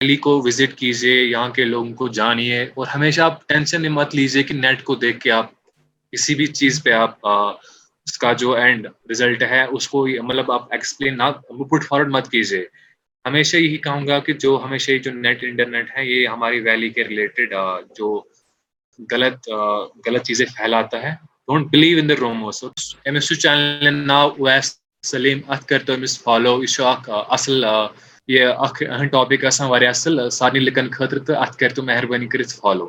Valley کو visit کیجیے یہاں کے لوگوں کو جانیے اور ہمیشہ آپ ٹینشن مت لیجیے کہ نیٹ کو دیکھ کے آپ کسی بھی چیز پہ آپ اس کا جو اینڈ ریزلٹ ہے، اس کو مطلب آپ ایکسپلین نہ پٹ فارورڈ مت کیجیے ہمیشہ یہی کہوں گا کہ جو ہمیشہ جو نیٹ انٹرنیٹ ہے، یہ ہماری ویلی کے ریلیٹڈ جو غلط غلط چیزیں پھیلاتا ہے۔ ڈونٹ بلیو ان دا روموس أمس چھُ چینل ناو اویس سلیٖم اَتھ کٔرۍتو أمِس فالو یہِ چھُ اکھ اَصٕل یہ اکھ ٹاپک آسان واریاہ اصل سارنٕے لُکن خٲطرٕ تہٕ اتھ کٔرۍتو مہربٲنی کٔرِتھ فالو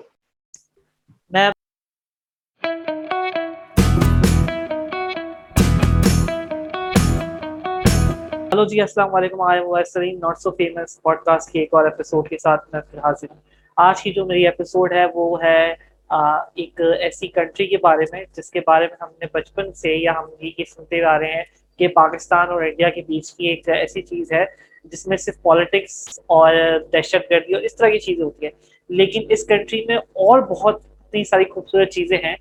ہلو جی السلام علیکم not so famous podcast کے ایک اور ایپیسوڈ کے ساتھ میں پھر حاضر ہوں۔ آج کی جو میری ایپیسوڈ ہے، وہ ہے ایک ایسی کنٹری کے بارے میں، جس کے بارے میں ہم نے بچپن سے یا ہم یہ سنتے آ رہے ہیں کہ پاکستان اور انڈیا کے بیچ کی ایک ایسی چیز ہے۔ جس میں صرف پالیٹکس اور دہشت گردی اور اس طرح کی چیزیں ہوتی ہیں۔ لیکن اس کنٹری میں اور بہت اتنی ساری خوبصورت چیزیں ہیں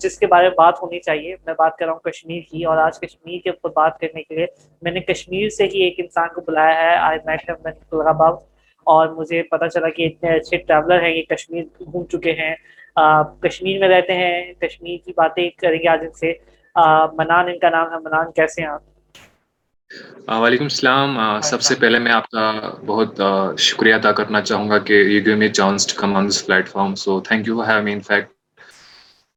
جس کے بارے میں بات ہونی چاہیے۔ میں بات کر رہا ہوں کشمیر کی، اور آج کشمیر کے اوپر بات کرنے کے لیے میں نے کشمیر سے ہی ایک انسان کو بلایا ہے۔ آئی میٹ باب اور مجھے پتہ چلا کہ اتنے اچھے ٹریولر ہیں، یہ کشمیر گھوم چکے ہیں۔ کشمیر میں رہتے ہیں، کشمیر کی باتیں کریں گے آج ان سے۔ منان ان کا نام ہے، منان کیسے ہیں آپ؟ وعلیکم السلام۔ سب سے پہلے میں آپ کا بہت شکریہ ادا کرنا چاہوں گا کہ you give me chance to come on this platform so thank you have me in fact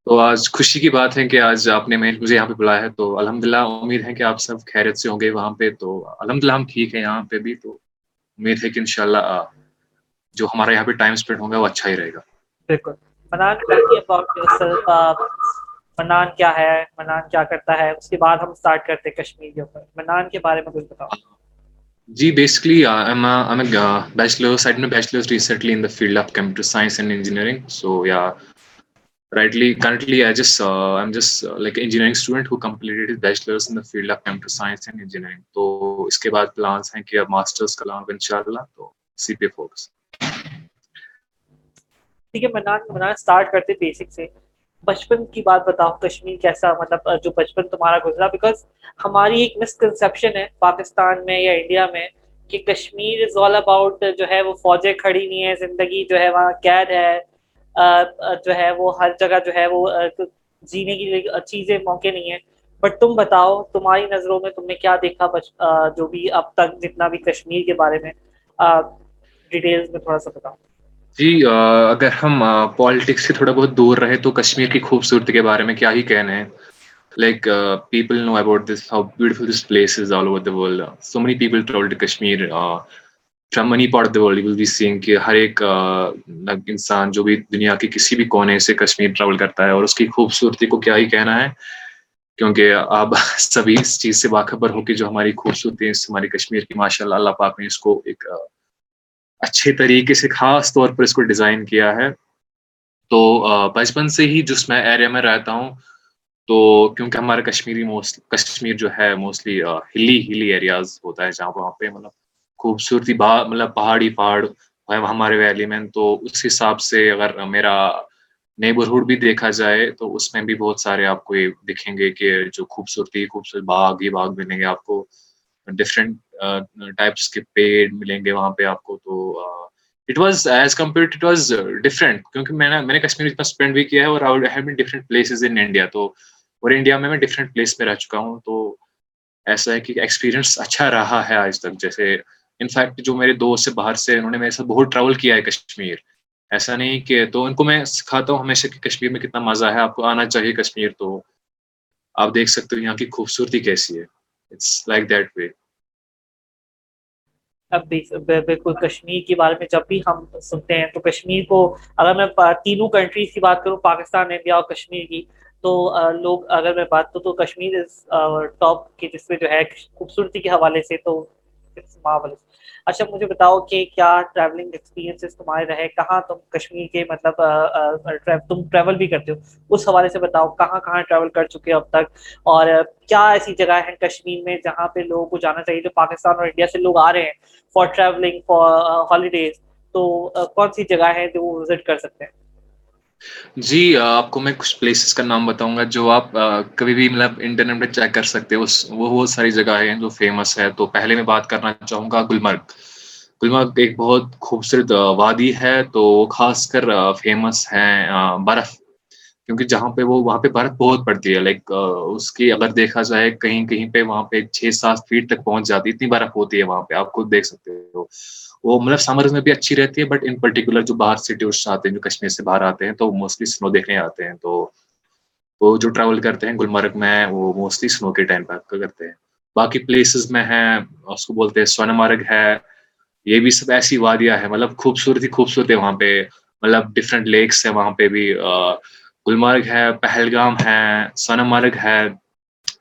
تو آج خوشی کی بات ہے کہ آج آپ نے مجھے یہاں پہ بلایا ہے۔ تو الحمد للہ امید ہے کہ آپ سب خیرت سے ہوں گے وہاں پہ۔ تو الحمد للہ ہم ٹھیک ہیں یہاں پہ بھی۔ تو امید ہے کہ ان شاء اللہ جو ہمارا یہاں پہ ٹائم اسپینڈ ہوگا وہ اچھا ہی رہے گا۔ بالکل۔ منان کیا ہے منان کیا کرتا ہے اس کے بعد ہم سٹارٹ کرتے کشمیر کے اوپر۔ منان کے بارے میں کچھ بتاؤ۔ جی basically bachelors I do bachelors recently in the field of computer science and engineering so یا rightly currently I just I am just like engineering student who completed his bachelors in the field of computer science and engineering تو اس کے بعد plans ہیں کہ اب masters کا لاؤں ان شاء اللہ تو سی پی فوکس ٹھیک ہے منان منان اسٹارٹ کرتے بیسک سے۔ بچپن کی بات بتاؤ کشمیر کیسا مطلب جو بچپن تمہارا گزرا بیکاز ہماری ایک مسکنسیپشن ہے پاکستان میں یا انڈیا میں کہ کشمیر از آل اباؤٹ جو ہے وہ فوجیں کھڑی ہوئی ہیں، زندگی جو ہے وہاں قید ہے جو ہے وہ ہر جگہ جو ہے وہ جینے کی چیزیں موقع نہیں ہیں۔ بٹ تم بتاؤ، تمہاری نظروں میں تم نے کیا دیکھا جو بھی اب تک جتنا بھی کشمیر کے بارے میں ڈیٹیلز میں تھوڑا سا بتاؤ۔ جی اگر ہم پالیٹکس سے تھوڑا بہت دور رہے تو کشمیر کی خوبصورتی کے بارے میں کیا ہی کہنا ہے like people know about this how beautiful this place is all over the world so many people travel to Kashmir from many part the world will be saying کہ ہر ایک انسان جو بھی دنیا کے کسی بھی کونے سے کشمیر ٹریول کرتا ہے اور اس کی خوبصورتی کو کیا ہی کہنا ہے؟ کیونکہ آپ سبھی اس چیز سے باخبر ہو کہ جو ہماری خوبصورتی ہے ہماری کشمیر کی ماشاء اللہ اللہ پاک نے اس کو ایک اچھے طریقے سے خاص طور پر اس کو ڈیزائن کیا ہے۔ تو بچپن سے ہی جس میں ایریا میں رہتا ہوں، تو کیونکہ ہمارا کشمیری موسٹ کشمیر جو ہے موسٹلی ہلی ہلی ایریاز ہوتا ہے جہاں وہاں پہ مطلب خوبصورتی مطلب پہاڑی، پہاڑ ہے ہمارے ویلی میں۔ تو اس حساب سے اگر میرا نیبرہڈ بھی دیکھا جائے، تو اس میں بھی بہت سارے آپ کو یہ دکھیں گے کہ جو خوبصورتی، خوبصورت باغ ہی باغ ملیں گے آپ کو۔ ڈفرینٹ ٹائپس uh, کے پیڑ ملیں گے وہاں پہ آپ کو تو it was as compare it was different کیونکہ میں نے میں نے کشمیر اتنا اسپینڈ بھی کیا ہے اور ڈفرینٹ پلیسز ان انڈیا تو، اور انڈیا میں میں ڈفرینٹ پلیس پہ رہ چکا ہوں. تو، ایسا ہے کہ ایکسپیرئنس اچھا رہا ہے آج تک. جیسے انفیکٹ جو میرے دوست سے باہر سے انہوں نے میرے ساتھ بہت ٹریول کیا ہے کشمیر. ایسا نہیں کہ، تو ان کو میں سکھاتا ہوں ہمیشہ کہ کشمیر میں کتنا مزہ ہے. آپ کو آنا چاہیے کشمیر تو آپ دیکھ سکتے ہو یہاں کی خوبصورتی کیسی ہے. اٹس لائک دیٹ وے اب بالکل کشمیر کے بارے میں جب بھی ہم سنتے ہیں تو کشمیر کو اگر میں تینوں کنٹریز کی بات کروں، پاکستان، انڈیا اور کشمیر کی، تو لوگ اگر میں بات کروں تو کشمیر ٹاپ کے جس میں جو ہے، خوبصورتی کے حوالے سے تو اچھا مجھے بتاؤ کہ کیا ٹریولنگ ایکسپیرینسز تمہارے رہے؟ کہاں تم کشمیر کے مطلب تم ٹریول بھی کرتے ہو؟ اس حوالے سے بتاؤ، کہاں کہاں ٹریول کر چکے ہو اب تک؟ اور کیا ایسی جگہ ہیں کشمیر میں جہاں پہ لوگوں کو جانا چاہیے، جو پاکستان اور انڈیا سے لوگ آ رہے ہیں فار ٹریولنگ فار ہالیڈیز تو کون سی جگہ ہے جو وہ وزٹ کر سکتے ہیں؟ جی آپ کو میں کچھ پلیسز کا نام بتاؤں گا جو آپ کبھی بھی مطلب انٹرنیٹ پہ چیک کر سکتے اس، وہ بہت ساری جگہ ہیں جو فیمس ہے۔ تو پہلے میں بات کرنا چاہوں گا گلمرگ۔ گلمرگ ایک بہت خوبصورت وادی ہے۔ تو خاص کر فیمس ہیں برف۔ کیونکہ جہاں پہ وہ، وہاں پہ برف بہت پڑتی ہے۔ لائک اس کی اگر دیکھا جائے، کہیں کہیں پہ وہاں پہ چھ سات فیٹ تک پہنچ جاتی ہے، اتنی برف ہوتی ہے وہاں پہ۔ آپ خود دیکھ سکتے ہو۔ وہ مطلب سمرز میں بھی اچھی رہتی ہے بٹ ان پرٹیکولر جو باہر سے ٹورسٹ آتے ہیں، جو کشمیر سے باہر آتے ہیں، تو موسٹلی سنو دیکھنے آتے ہیں۔ تو وہ جو ٹریول کرتے ہیں، گلمرگ میں وہ موسٹلی سنو کے ٹائم پہ کرتے ہیں۔ باقی پلیسز میں ہیں، اس کو بولتے ہیں سونا ہے۔ یہ بھی سب ایسی وادیاں ہیں۔ مطلب خوبصورتی خوبصورت ہے وہاں پہ۔ مطلب ڈفرینٹ لیکس ہیں وہاں پہ بھی۔ گلمرگ ہے، پہلگام ہے سونا ہے۔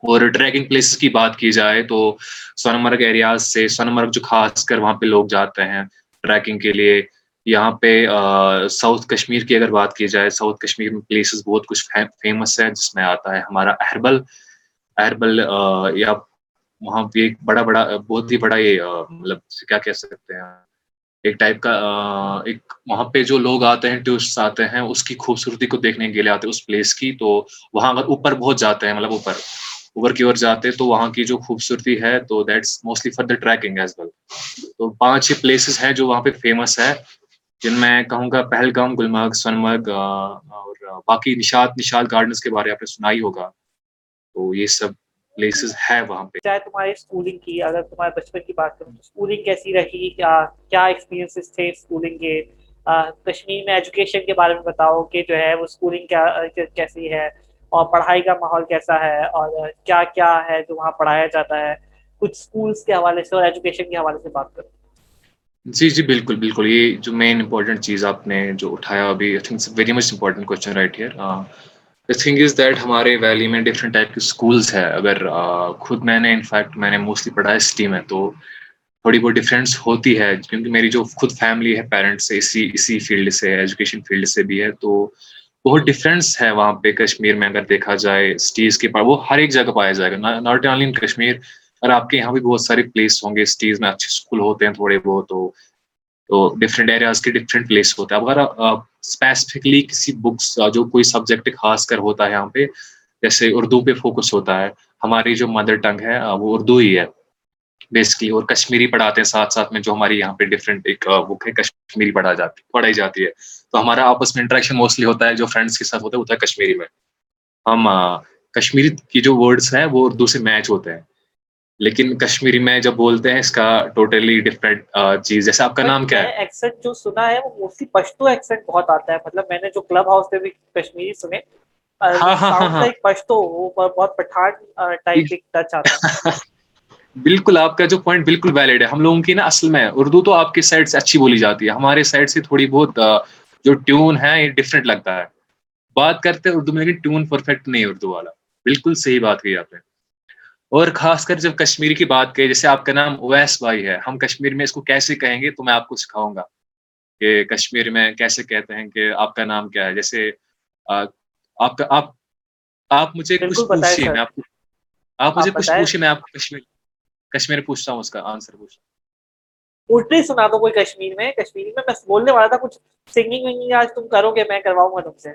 اور ٹریکنگ پلیسز کی بات کی جائے تو سونا مرگ ایریاز سے سونا مرگ جو خاص کر وہاں پہ لوگ جاتے ہیں ٹریکنگ کے لیے، یہاں پہ ساؤتھ کشمیر کی اگر بات کی جائے، ساؤتھ کشمیر میں پلیسز بہت کچھ فیمس ہے جس میں آتا ہے ہمارا اہربل۔ اہربل یا وہاں پہ ایک بڑا بڑا، بہت ہی بڑا یہ مطلب کیا کہہ سکتے ہیں؟ ایک ٹائپ کا ایک وہاں پہ جو لوگ آتے ہیں، ٹورسٹ آتے ہیں، اس کی خوبصورتی کو دیکھنے کے لیے آتے ہیں اس پلیس کی۔ تو وہاں اگر اوپر بہت جاتے ہیں مطلب اوپر اوور کی اور جاتے تو وہاں کی جو خوبصورتی ہے تو that's mostly for the trekking as well تو پانچ چھ پلیسز ہیں جو وہاں پہ فیمس ہے جن میں کہوں گا پہلگام، گلمرگ سونمرگ اور باقی نشاد نشاد گارڈنس کے بارے آپ نے سنا ہی ہوگا۔ تو یہ سب پلیسز ہے وہاں پہ۔ چاہے تمہاری اسکولنگ کی، اگر تمہارے بچپن کی بات کروں تو اسکولنگ کیسی رہی؟ کیا کیا ایکسپیرینسز تھے اسکولنگ کے؟ کشمیر میں ایجوکیشن کے بارے میں بتاؤ کہ جو ہے وہ اسکولنگ کیا، کیسی ہے؟ اور پڑھائی کا ماحول کیسا ہے اور کیا کیا ہے جو وہاں پڑھایا جاتا ہے، کچھ اسکولس کے حوالے سے اور ایجوکیشن کے حوالے سے بات کرو جی جی بالکل بالکل۔ یہ جو مین امپورٹنٹ چیز آپ نے جو اٹھایا، ابھی I think very much important question right here thing is that ہمارے ویلی میں ڈفرنٹ ٹائپ کے اسکولس ہے اگر uh, خود میں نے انفیکٹ میں نے موسٹلی پڑھا ہے سٹی میں تو تھوڑی بہت ڈفرینس ہوتی ہے۔ کیونکہ میری جو خود فیملی ہے پیرنٹس سے، اسی اسی فیلڈ سے ایجوکیشن فیلڈ سے بھی ہے۔ تو بہت ڈفرینس ہے وہاں پہ کشمیر میں اگر دیکھا جائے سٹیز کے وہ ہر ایک جگہ پایا جائے گا۔ ناٹ اونلی ان کشمیر، اور آپ کے یہاں بھی بہت سارے پلیس ہوں گے۔ سٹیز میں اچھے اسکول ہوتے ہیں تھوڑے بہت، تو تو ڈفرینٹ ایریاز کے ڈفرینٹ پلیس ہوتے ہیں۔ اگر اسپیسیفکلی کسی بکس جو کوئی سبجیکٹ خاص کر ہوتا ہے یہاں پہ، جیسے اردو پہ فوکس ہوتا ہے، ہماری جو مدر ٹنگ ہے وہ اردو ہی ہے۔ بیسکلی اور کشمیری پڑھاتے ہیں ساتھ ساتھ میں جو ہماری یہاں پہ ڈفرینٹ ایک بک ہے کشمیری پڑھا جاتی پڑھائی جاتی ہے۔ تو ہمارا آپس میں انٹریکشن موسٹلی ہوتا ہے جو فرینڈس کے ساتھ ہوتا ہے ہوتا ہے کشمیری میں۔ ہم کشمیری کی جو ورڈس ہیں وہ اردو سے میچ ہوتے ہیں۔ لیکن کشمیری میں جب بولتے ہیں اس کا ٹوٹلی ڈفرینٹ چیز جیسے آپ کا نام کیا ہے؟ ایکسنٹ جو سنا ہے وہ موسٹلی پشتو ایکسنٹ بہت آتا ہے۔ مطلب میں نے جو کلب ہاؤس میں بھی کشمیری سنے پشتو وہ بہت پٹھان ٹائپ ایک ٹچ آتا ہے۔ بالکل آپ کا جو پوائنٹ بالکل ویلڈ ہے۔ ہم لوگوں کی نا اصل میں اردو تو آپ کی سائڈ سے اچھی بولی جاتی ہے۔ ہمارے سائڈ سے تھوڑی بہت جو ٹیون ہے یہ ڈفرینٹ لگتا ہے۔ بات کرتے ہیں اردو میں لیکن ٹیون پرفیکٹ نہیں اردو والا۔ بالکل صحیح بات کی آپ نے۔ اور خاص کر جب کشمیری کی بات کریں جیسے آپ کا نام اویس بھائی ہے۔ ہم کشمیر میں اس کو کیسے کہیں گے تو میں آپ کو سکھاؤں گا کہ کشمیر میں کیسے کہتے ہیں کہ آپ کا نام کیا ہے۔ جیسے آپ کا آپ آپ مجھے کچھ پوچھیے میں آپ آپ مجھے کچھ پوچھیے میں آپ کو کشمیر کشمیر پوچھتا ہوں اس کا آنسر پوچھتا الٹے سنا دو کوئی کشمیر میں۔ کشمیری میں میں بولنے والا تھا کچھ سنگنگ ونگنگ آج تم کرو گے میں کرواؤں گا تم سے۔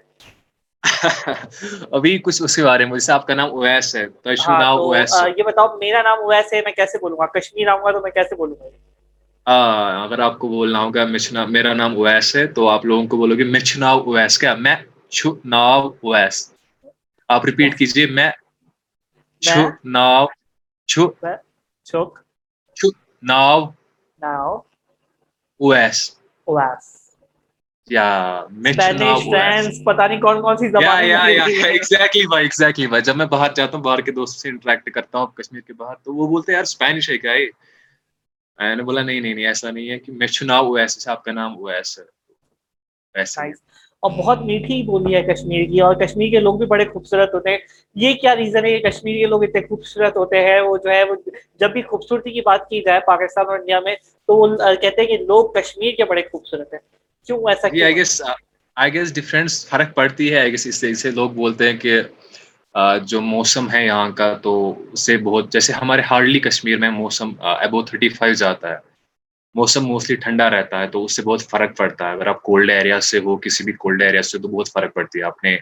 ابھی کچھ اس کے بارے میں جیسے آپ کا نام اویس ہے تو نام اویس۔ یہ بتاؤ میرا نام اویس ہے میں کیسے بولوں گا؟ کشمیر آؤں گا تو میں کیسے بولوں گا؟ ہاں اگر آپ کو بولنا ہوگا میرا نام اویس ہے تو آپ لوگوں کو بولو گے میں ناؤ اویس۔ کیا؟ میں چھو ناؤ اویس۔ آپ ریپیٹ کیجیے میں چھو ناؤ چھو نہیں کون کون سی ایگزیکٹلی بھائی ایگزیکٹلی بھائی جب میں باہر جاتا ہوں باہر کے دوست سے انٹریکٹ کرتا ہوں کشمیر کے باہر تو وہ بولتے ہیں یار اسپینش ہے کیا یہ میں نے بولا نہیں نہیں نہیں ایسا نہیں ہے کہ میں چناؤ اویس آپ کا نام اویس ہے اور بہت میٹھی بولی ہے کشمیر کی اور کشمیر کے لوگ بھی بڑے خوبصورت ہوتے ہیں۔ یہ کیا ریزن ہے کہ کشمیر کے لوگ اتنے خوبصورت ہوتے ہیں؟ وہ جو ہے وہ جب بھی خوبصورتی کی بات کی جائے پاکستان اور انڈیا میں تو وہ کہتے ہیں کہ لوگ کشمیر کے بڑے خوبصورت ہیں۔ کیوں ایسا گیس ڈفرینس فرق پڑتی ہے۔ اس سے لوگ بولتے ہیں کہ جو موسم ہے یہاں کا تو اس سے بہت جیسے ہمارے ہارڈلی کشمیر میں موسم ابو تھرٹی فائیو جاتا ہے۔ موسم موسٹلی ٹھنڈا رہتا ہے تو اس سے بہت فرق پڑتا ہے۔ اگر آپ کولڈ ایریا سے ہو، کسی بھی کولڈ ایریا سے تو بہت فرق پڑتی ہے۔ آپ نے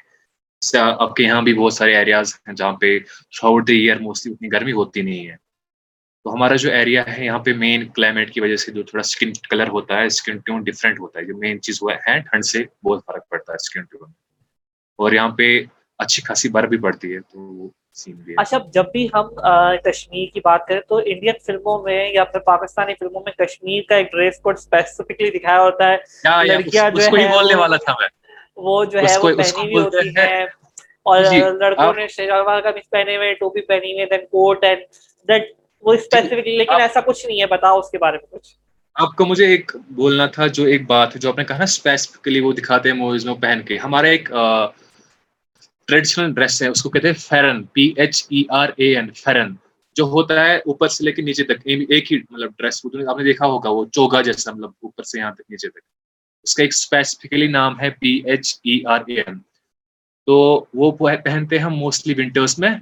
آپ کے یہاں بھی بہت سارے ایریاز ہیں جہاں پہ throughout the year mostly اتنی گرمی ہوتی نہیں ہے۔ تو ہمارا جو ایریا ہے، یہاں پہ مین کلائمیٹ کی وجہ سے جو تھوڑا اسکن کلر ہوتا ہے اسکن ٹیون ڈفرینٹ ہوتا ہے۔ جو مین چیز وہ ہے، ٹھنڈ سے بہت فرق پڑتا ہے اسکن ٹیون اور یہاں پہ اچھی خاصی برف بھی پڑتی ہے۔ تو اچھا جب بھی ہم کشمیر کی بات کریں تو انڈین فلموں میں یا پھر پاکستانی فلموں میں کشمیر کا ایک ڈریس کوڈ اسپیسیفکلی دکھایا ہوتا ہے۔ لڑکیاں جو ہے والا تھا میں۔ وہ جو ہے وہ پہنی ہوئی ہوتی ہیں۔ اور جی، لڑکوں نے شیروار کا پہنے ہوئے ٹوپی پہنی ہوئی دین کوٹ اینڈ دیٹ وہ اسپیسیفکلی لیکن ایسا کچھ نہیں ہے بتاؤ اس کے بارے میں کچھ۔ آپ کو مجھے ایک بولنا تھا جو ایک بات ہے جو آپ نے کہا نا اسپیسیفکلی وہ دکھاتے ہیں موویز میں پہن کے۔ ہمارا ایک ٹریڈیشنل ڈریس ہے، اس کو کہتے ہیں pheran P H E R A N pheran جو ہوتا ہے اوپر سے لے کے نیچے تک ایک ہی مطلب ڈریس آپ نے دیکھا ہوگا، وہ چوگا جیسا مطلب اوپر سے یہاں تک، نیچے تک۔ اس کا ایک اسپیسیفکلی نام ہے P H E R A N تو وہ پہنتے ہیں موسٹلی ونٹرس میں۔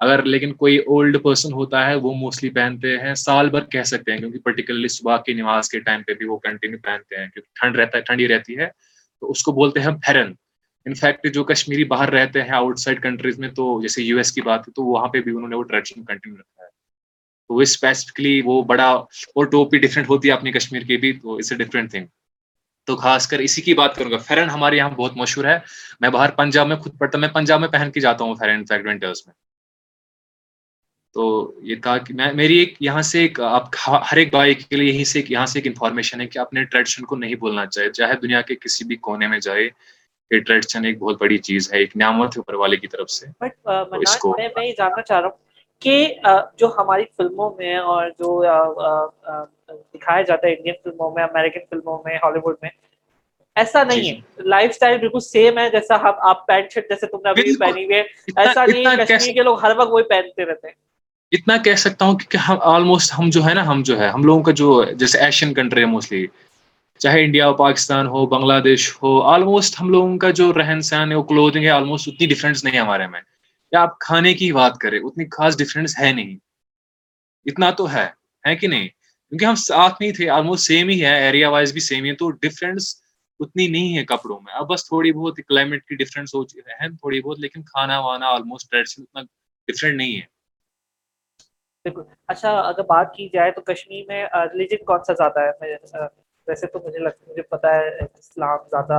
اگر لیکن کوئی اولڈ پرسن ہوتا ہے، وہ موسٹلی پہنتے ہیں، سال بھر کہہ سکتے ہیں۔ کیونکہ پرٹیکولرلی صبح کی نماز کے ٹائم پہ بھی وہ کنٹینیو پہنتے ہیں، کیونکہ ٹھنڈ رہتا ہے، ٹھنڈی رہتی ہے۔ تو اس کو بولتے ہیں پھیرن انفیکٹ جو کشمیری باہر رہتے ہیں آؤٹ سائڈ کنٹریز میں تو جیسے یو ایس کی بات ہے تو وہاں پہ بھی انہوں نے وہ ٹریڈیشن کنٹینیو رکھا ہے۔ تو وہ اسپیسیفکلی وہ بڑا اور ٹوپی ڈفرینٹ ہوتی ہے اپنی کشمیر کی بھی، تو اٹس اے ڈفرینٹ تھنگ تو خاص کر اسی کی بات کروں گا فیرن ہمارے یہاں بہت مشہور ہے۔ میں باہر پنجاب میں خود پڑھتا میں پنجاب میں پہن کے جاتا ہوں فیرن انفیکٹ ونٹرس میں۔ تو یہ تھا کہ میں، میری ایک یہاں سے ایک، آپ ہر ایک بھائی کے لیے یہیں سے یہاں سے ایک انفارمیشن ہے کہ اپنے ٹریڈیشن کو نہیں بولنا چاہے چاہے دنیا کے کسی بھی کونے میں جائے۔ یہ ٹریڈیشن ایک بہت بڑی چیز ہے ایک نعمت ہے اوپر والے کی طرف سے۔ میں یہ جاننا چاہ رہا ہوں کہ جو ہماری فلموں میں اور جو دکھایا جاتا ہے انڈین فلموں میں امیریکن فلموں میں ہالی ووڈ میں ایسا نہیں جی، ہے۔ لائف اسٹائل بالکل سیم ہے جیسا آپ پینٹ شرٹ جیسے تم نے ابھی پہنی ہوئی ہے۔ ایسا نہیں ہے کشمیر کے لوگ ہر وقت وہی پہنتے رہتے ہیں۔ اتنا کہہ سکتا ہوں کہ ہم آلموسٹ ہم جو ہے نا ہم جو ہے ہم لوگوں کا جو جیسے ایشین کنٹری ہے موسٹلی چاہے انڈیا ہو، پاکستان ہو، بنگلہ دیش ہو آلموسٹ ہم لوگوں کا جو رہن سہن ہے، وہ کلوتھنگ ہے آلموسٹ اتنی ڈفرینس نہیں ہے ہمارے میں۔ یا آپ کھانے کی بات کریں، اتنی خاص ڈفرینس ہے نہیں۔ اتنا تو ہے ہے کہ نہیں؟ کیونکہ ہم ساتھ نہیں تھے آلموسٹ سیم ہی ہے ایریا وائز بھی سیم ہی ہے تو ڈفرینس اتنی نہیں ہے کپڑوں میں۔ اب بس تھوڑی بہت کلائمیٹ کی ڈفرینس ہو ہے، تھوڑی بہت، لیکن کھانا وانا آلموسٹ ٹریڈیشن اتنا ڈفرینٹ نہیں ہے۔ بالکل۔ اچھا اگر بات کی جائے تو کشمیر میں ریلیجن کون سا زیادہ ہے؟ ویسے تو مجھے لگتا مجھے پتا ہے اسلام زیادہ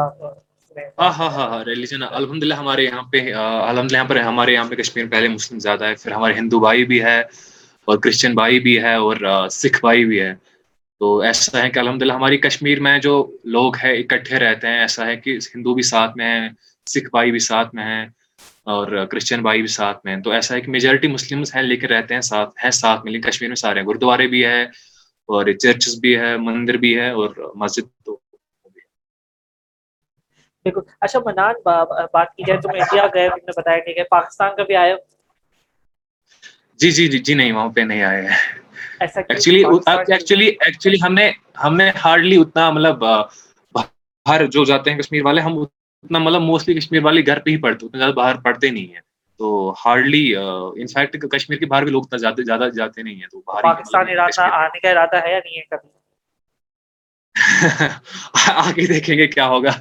ہاں ہاں ہاں ہاں ریلیجن الحمد للہ ہمارے یہاں پہ الحمد للہ یہاں پر ہمارے یہاں پہ کشمیر پہلے مسلم زیادہ ہے، پھر ہمارے ہندو بھائی بھی ہے اور کرسچن بھائی بھی ہے اور سکھ بھائی بھی ہے۔ تو ایسا ہے کہ الحمد للہ ہماری کشمیر میں جو لوگ ہیں اکٹھے رہتے ہیں، ایسا ہے کہ ہندو بھی ساتھ میں ہیں، سکھ بھائی بھی ساتھ میں ہیں اور کرسچن بھائی بھی ساتھ میں ہیں۔ تو ایسا ہے کہ میجورٹی مسلم ہیں لے کے رہتے ہیں ساتھ ہیں ساتھ میں، لیکن کشمیر میں سارے ہیں۔ گرودوارے بھی ہے اور چرچز بھی ہے مندر بھی ہے اور مسجد تو بالکل اچھا منان بات کی جائے تم انڈیا گئے تم نے بتایا پاکستان کا بھی آئے جی جی جی جی نہیں وہاں پہ نہیں آئے ایکچولی ایکچولی ایکچولی ہم نے ہم نے ہارڈلی اتنا مطلب باہر جو جاتے ہیں کشمیر والے ہم اتنا مطلب موسٹلی کشمیر والے گھر پہ ہی پڑھتے اتنا زیادہ باہر پڑھتے نہیں ہیں۔ تو ہارڈلی انفیکٹ کشمیر کے باہر بھی لوگ زیادہ زیادہ جاتے نہیں ہیں تو باہر پاکستان ارادہ آنے کا ارادہ ہے یا نہیں ہے کبھی؟ آگے دیکھیں گے کیا ہوگا۔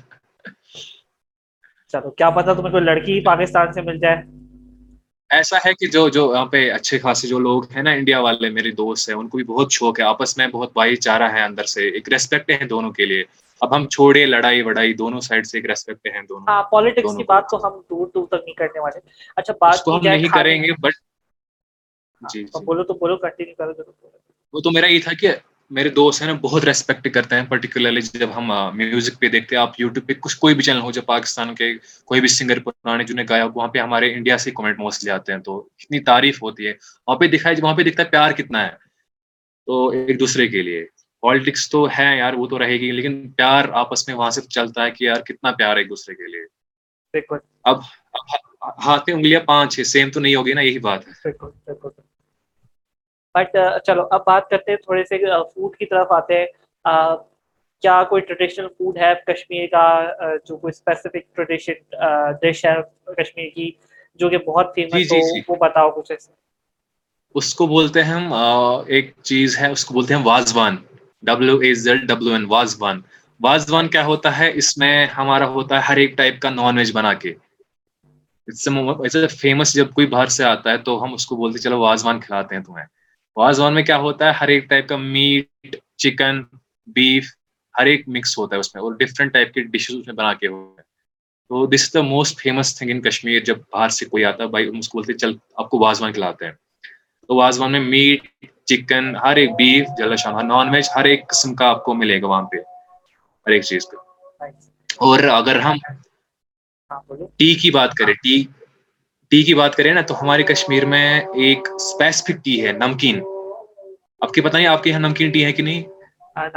چلو کیا پتا تمہیں کوئی لڑکی پاکستان سے مل جائے۔ ایسا ہے کہ جو جو یہاں پہ اچھے خاصے جو لوگ ہیں نا انڈیا والے میرے دوست ہیں ان کو بھی بہت شوق ہے آپس میں بہت بھائی چارہ ہے اندر سے ایک ریسپیکٹ ہے دونوں کے لیے۔ اب ہم چھوڑے لڑائی وڑائی دونوں سائڈ سے ایک ریسپیکٹ ہیں دونوں ہاں پالیٹکس کی بات تو ہم دور دور تک نہیں کرنے والے۔ اچھا بات کو ہم نہیں کریں گے بٹ جی بولو تو بولو کنٹینیو کرو وہ تو میرا یہ تھا کہ میرے دوست ہیں نا بہت ریسپیکٹ کرتے ہیں پرٹیکولرلی جب ہم میوزک پہ دیکھتے ہیں آپ یوٹیوب پہ کچھ کوئی بھی چینل ہو جب پاکستان کے کوئی بھی سنگر پرانے جنہیں گایا وہاں پہ ہمارے انڈیا سے کمنٹ موسٹلی آتے ہیں تو اتنی تعریف ہوتی ہے۔ وہاں پہ دکھائی وہاں پہ دکھتا ہے پیار کتنا ہے تو ایک دوسرے کے لیے۔ پالیٹکس تو ہے یار وہ تو رہے گی لیکن پیار آپس میں وہاں سے چلتا ہے کہ یار کتنا پیار ہے ایک دوسرے کے لیے۔ اب ہاتھ میں انگلیاں پانچ ہے سیم تو نہیں ہوگی نا یہی بات ہے۔ بٹ چلو اب بات کرتے ہیں تھوڑے سے فوڈ کی طرف آتے ہیں۔ کیا کوئی ٹریڈیشنل فوڈ ہے کشمیر کا؟ جو کوئی اسپیسیفک ٹریڈیشن ڈش ہے کشمیر کی جو کہ بہت فیمس ہو وہ بتاؤ کچھ اس کو بولتے ہیں ہم ایک چیز ہے اس کو بولتے ہیں wazwan. W A Z W N wazwan wazwan کیا ہوتا ہے اس میں ہمارا ہوتا ہے ہر ایک ٹائپ کا نان ویج بنا کے فیمس جب کوئی باہر سے آتا ہے تو ہم اس کو بولتے چلو واضوان کھلاتے ہیں تمہیں واضوان میں کیا ہوتا ہے ہر ایک ٹائپ کا میٹ چکن بیف ہر ایک مکس ہوتا ہے اس میں اور ڈفرنٹ ٹائپ کی ڈشز اس میں بنا کے ہوتے ہیں تو this is the most famous thing in Kashmir جب باہر سے کوئی آتا ہے بھائی ہم اس کو بولتے چل آپ کو واضوان کھلاتے ہیں تو وازوان میں میٹ چکن ہر ایک بیف جلا شان نان ویج ہر ایک قسم کا آپ کو ملے گا وہاں پہ ہر ایک چیز کا اور اگر ہم ٹی کی بات کریں ٹی ٹی کی بات کریں نا تو ہمارے کشمیر میں ایک اسپیسیفک ٹی ہے نمکین۔ آپ کے بتائیں آپ کے یہاں نمکین ٹی ہے کہ نہیں؟ ہاں،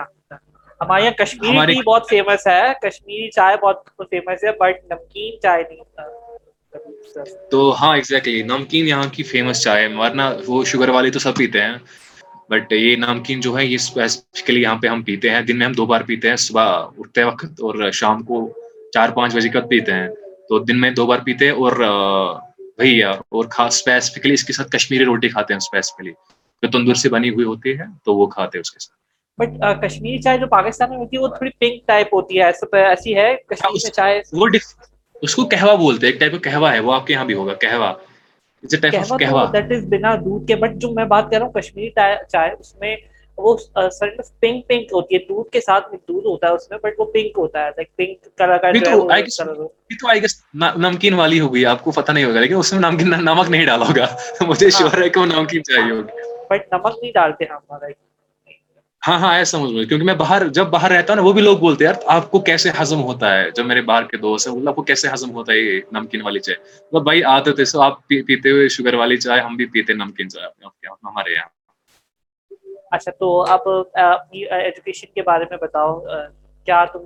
ہمارے یہاں کشمیری ٹی بہت فیمس ہے کشمیری چائے بہت فیمس ہے بٹ نمکین چائے نہیں۔ تو ہاں ایگزیکٹلی نمکین یہاں کی فیمس چائے ہے ورنہ وہ شوگر والی تو سب پیتے ہیں. بٹ یہ نمکین جو ہے یہ اسپیسیفکلی یہاں پہ ہم پیتے ہیں. دن میں ہم دو بار پیتے ہیں صبح اٹھتے وقت اور شام کو چار پانچ بجے تک پیتے ہیں. تو دن میں دو بار پیتے ہیں اور وہی اور خاص اسپیسیفکلی اس کے ساتھ کشمیری روٹی کھاتے ہیں اسپیسیفکلی جو تندور سے بنی ہوئی ہوتی ہے تو وہ کھاتے ہیں اس کے ساتھ. بٹ کشمیری چائے جو پاکستان میں ہوتی ہے وہ تھوڑی پنک ٹائپ ہوتی ہے. ایسی ہے کشمیری چائے وہ اس کو کہوا بولتے ہیں ایک ٹائپ کا کہوا ہے وہ آپ کے یہاں بھی ہوگا کہوا۔ نمکین والی ہوگی آپ کو پتا نہیں ہوگا لیکن اس میں نمکین نمک نہیں ڈالا ہوگا مجھے شیور ہے۔ کہ وہ نمکین چاہیے ہوگی بٹ نمک نہیں ڈالتے ہم ہاں ہاں ایسا سمجھ میں کیونکہ میں باہر جب باہر رہتا ہوں نا وہ بھی لوگ بولتے ہیں آپ کو کیسے ہضم ہوتا ہے؟ جب میرے باہر کے دوست ہیں آپ کو کیسے ہضم ہوتا ہے یہ نمکین والی چائے؟ مطلب بھائی آتے تھے سو آپ پیتے ہوئے شوگر والی چائے ہم بھی پیتے نمکین چائے ہمارے یہاں۔ اچھا تو آپ اپنی ایجوکیشن کے بارے میں بتاؤ کیا تم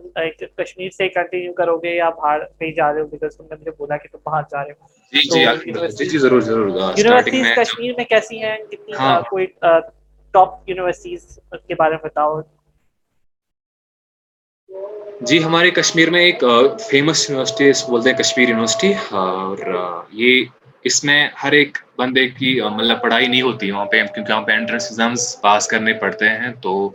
کشمیر سے کنٹینیو کرو گے یا باہر کہیں جا رہے ہو؟ بیکاز تم نے مجھے بولا کہ تم باہر جا رہے ہو۔ جی جی, جی،, جی،, جی، ضرور ضرور یونیورسٹیز کشمیر میں کیسی ہیں؟ کتنی ہاں۔ کوئی ٹاپ یونیورسٹیز کے بارے میں بتاؤ۔ جی ہمارے کشمیر میں ایک فیمس یونیورسٹی بولتے ہیں کشمیر یونیورسٹی اور یہ اس میں ہر ایک بندے کی مطلب پڑھائی نہیں ہوتی، وہاں پہ کیونکہ وہاں پہ انٹرنس ایگزامس پاس کرنے پڑتے ہیں۔ تو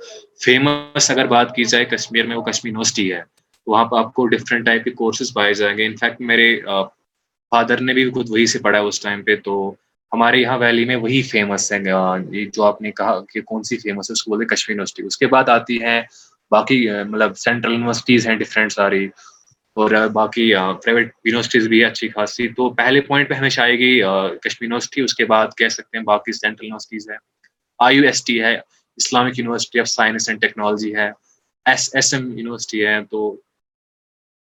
فیمس اگر بات کی جائے کشمیر میں، وہ کشمیر یونیورسٹی ہے۔ وہاں پہ آپ کو ڈفرینٹ ٹائپ کے کورسز پائے جائیں گے۔ انفیکٹ میرے فادر نے بھی خود وہی سے پڑھا اس ٹائم پہ، تو ہمارے یہاں ویلی میں وہی فیمس ہے جو آپ نے کہا کہ کون سی فیمس ہے، اس کو بولتے ہیں کشمیر یونیورسٹی اس کے بعد آتی ہیں باقی مطلب سینٹرل یونیورسٹیز ہیں ڈفرینٹ ساری۔ اور باقی پرائیویٹ یونیورسٹیز بھی اچھی خاصی۔ تو پہلے پوائنٹ پہ ہمیشہ آئے گی کشمیر یونیورسٹی اس کے بعد کہہ سکتے ہیں باقی سینٹرل یونیورسٹیز ہے آئی یو ایس ٹی ہے Islamic University of Science and Technology ہے۔ ایس ایس ایم یونیورسٹی ہے تو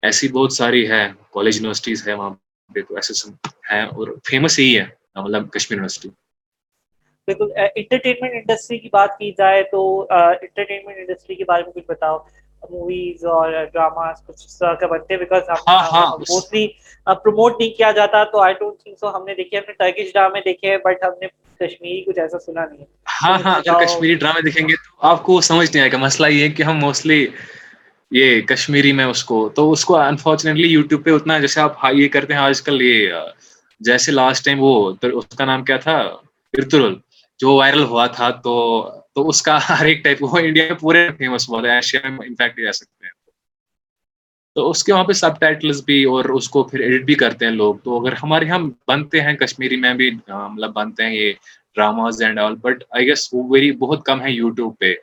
ایسی بہت ساری ہے کالج یونیورسٹیز ہے وہاں پہ تو ایس ایس ایم ہے اور فیمس یہی ہے مطلب کشمیر یونیورسٹی۔ بالکل انٹرٹینمنٹ انڈسٹری کی بات کی جائے تو انٹرٹینمنٹ انڈسٹری کے بارے میں کچھ بتاؤ۔ موویز اور ڈراماز کچھ اس طرح کا بنتے بیکاز ہم ہاں، ہاں، موسٹلی پروموٹ نہیں کیا جاتا تو آئی ڈونٹ تھنک سو ہم نے دیکھے ہم نے ٹرکش ڈرامے دیکھے ہیں بٹ ہم نے کشمیری کچھ ایسا سنا نہیں ہاں ہاں اگر کشمیری ڈرامے دیکھیں گے تو آپ کو سمجھ نہیں آئے گا۔ مسئلہ یہ ہے کہ ہم موسٹلی یہ کشمیری میں اس کو تو اس کو انفارچونیٹلی یوٹیوب پہ اتنا جیسے آپ یہ کرتے ہیں آج کل یہ جیسے لاسٹ ٹائم وہ اس کا نام کیا تھا؟ ارترل جو وائرل ہوا تھا، تو تو اس کا ہر ایک ٹائپ وہ انڈیا میں پورے فیمس ہوا تھا ایشیا میں انفیکٹ جا سکتے ہیں۔ تو اس کے وہاں پہ سب ٹائٹلز بھی اور اس کو پھر ایڈٹ بھی کرتے ہیں لوگ۔ تو اگر ہمارے ہم بنتے ہیں، کشمیری میں بھی مطلب بنتے ہیں یہ dramas and all but I guess وہ ویری بہت کم ہے یوٹیوب پہ۔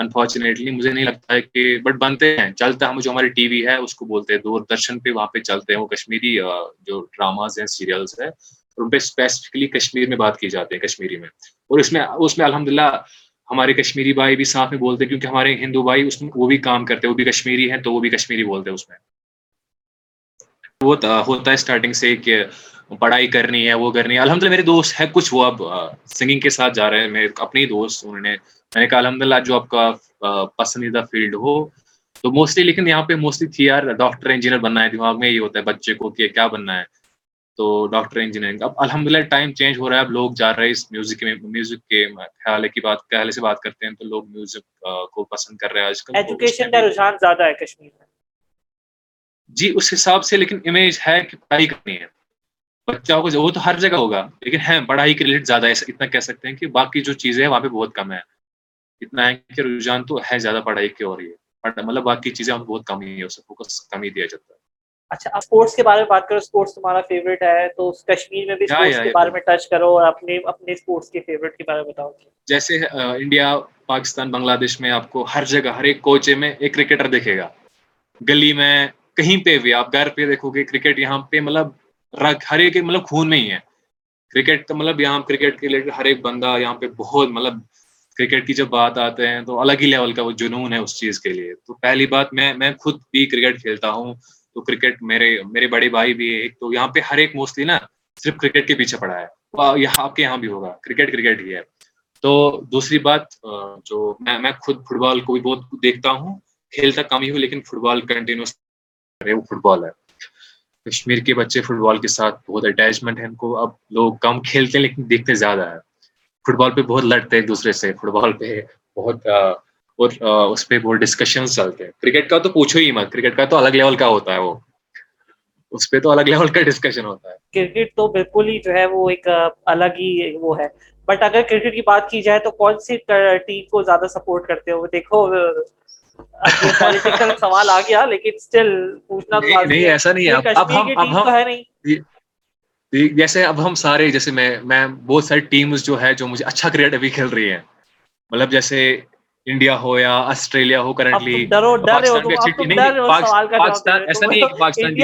انفارچونیٹلی مجھے نہیں لگتا ہے کہ بٹ بنتے ہیں، چلتا ہم جو ہماری ٹی وی ہے، اس کو بولتے ہیں دور درشن پہ وہاں پہ چلتے ہیں، وہ کشمیری جو ڈراماز ہیں سیریلس ہیں ان پہ اسپیسیفکلی کشمیر میں بات کی جاتی ہے کشمیری میں۔ اور اس میں اس میں الحمد للہ ہمارے کشمیری بھائی بھی ساتھ میں بولتے ہیں، کیونکہ ہمارے ہندو بھائی اس میں وہ بھی کام کرتے ہیں، وہ بھی کشمیری ہیں، تو وہ بھی کشمیری بولتے ہیں اس میں۔ وہ ہوتا ہے اسٹارٹنگ سے کہ پڑھائی کرنی ہے وہ کرنی ہے۔ الحمد للہ میرے دوست ہے کچھ وہ اب سنگنگ کے ساتھ جا رہے ہیں۔ میرے اپنے دوست انہوں نے میں نے کہا الحمد للہ جو آپ کا پسندیدہ فیلڈ ہو۔ تو موسٹلی لیکن یہاں پہ موسٹلی تھی یار ڈاکٹر انجینئر بننا ہے دماغ میں یہ ہوتا ہے بچے کو کہ کیا بننا ہے۔ تو ڈاکٹر انجینئر اب الحمد للہ ٹائم چینج ہو رہا ہے۔ اب لوگ جا رہے ہیں اس میوزک میں میوزک کے خیال کی بات خیال سے بات کرتے ہیں۔ تو لوگ میوزک کو پسند کر رہے ہیں۔ آج کل ایجوکیشن کا رجحان زیادہ ہے کشمیر میں۔ جی اس حساب سے لیکن امیج ہے کہ پڑھائی کرنی ہے۔ بچہ کو وہ تو ہر جگہ ہوگا لیکن ہے پڑھائی کے ریلیٹ زیادہ ہے اتنا کہہ سکتے ہیں کہ باقی جو چیزیں ہیں وہاں پہ بہت کم ہے اتنا ہے کہ رجحان تو ہے زیادہ پڑھائی کی ہو رہی ہے مطلب باقی چیزیں ہم بہت کم ہی ہے اسے فوکس کم ہی دیا جاتا ہے۔ اچھا اسپورٹس کے بارے میں بات کرو اسپورٹس تمہارا فیوریٹ ہے تو کشمیر میں بھی اسپورٹس کے بارے میں ٹچ کرو اور اپنے اپنے اسپورٹس کے فیوریٹ کے بارے میں بتاؤ۔ جیسے انڈیا پاکستان بنگلہ دیش میں آپ کو ہر جگہ ہر ایک کوچے میں ایک کرکٹر دیکھے گا۔ گلی میں کہیں پہ بھی آپ گھر پہ دیکھو گے کرکٹ یہاں پہ مطلب ہر ایک مطلب خون میں ہی ہے۔ کرکٹ کا مطلب یہاں کرکٹ کے ریلیٹڈ ہر ایک بندہ یہاں پہ بہت مطلب کرکٹ کی جب بات آتے ہیں تو الگ ہی لیول کا وہ جنون ہے اس چیز کے لیے۔ تو پہلی بات میں میں خود بھی کرکٹ کھیلتا ہوں۔ تو کرکٹ میرے میرے بڑے بھائی بھی ایک تو یہاں پہ ہر ایک موسٹلی نا صرف کرکٹ کے پیچھے پڑا ہے۔ یہاں، آپ کے یہاں بھی ہوگا۔ کرکٹ کرکٹ ہی ہے۔ تو دوسری بات جو میں میں خود فٹ بال کو بھی بہت دیکھتا ہوں۔ کھیلتا کم ہی ہوں، لیکن فٹ بال کنٹینیوس وہ فٹ بال ہے۔ کشمیر کے بچے فٹ بال کے ساتھ بہت اٹیچمنٹ ہے ان کو۔ اب لوگ کم کھیلتے ہیں لیکن دیکھتے زیادہ ہے فٹ بال پہ بہت لڑتے ہیں ایک دوسرے سے۔ فٹ بال پہ بہت اور اس پہ بہت ڈسکشن چلتے ہیں۔ کرکٹ کا تو پوچھو ہی مت۔ کرکٹ کا تو الگ لیول کا ہوتا ہے وہ۔ اس پہ تو الگ لیول کا ڈسکشن ہوتا ہے۔ کرکٹ تو بالکل ہی جو ہے وہ ایک الگ ہی وہ ہے۔ بٹ اگر کرکٹ کی بات کی جائے تو کون سی ٹیم کو زیادہ سپورٹ کرتے ہو؟ دیکھو سوال آ گیا لیکن اسٹل پوچھنا نہیں ایسا نہیں ہے۔ اب ہم اب ہم جیسے اب ہم سارے جیسے میں میں بہت ساری ٹیمز جو ہے جو مجھے اچھا کرکٹ ابھی کھیل رہی ہیں۔ مطلب جیسے انڈیا ہو یا آسٹریلیا ہو کرنٹلی پاکستان ایسا نہیں ہے۔ پاکستان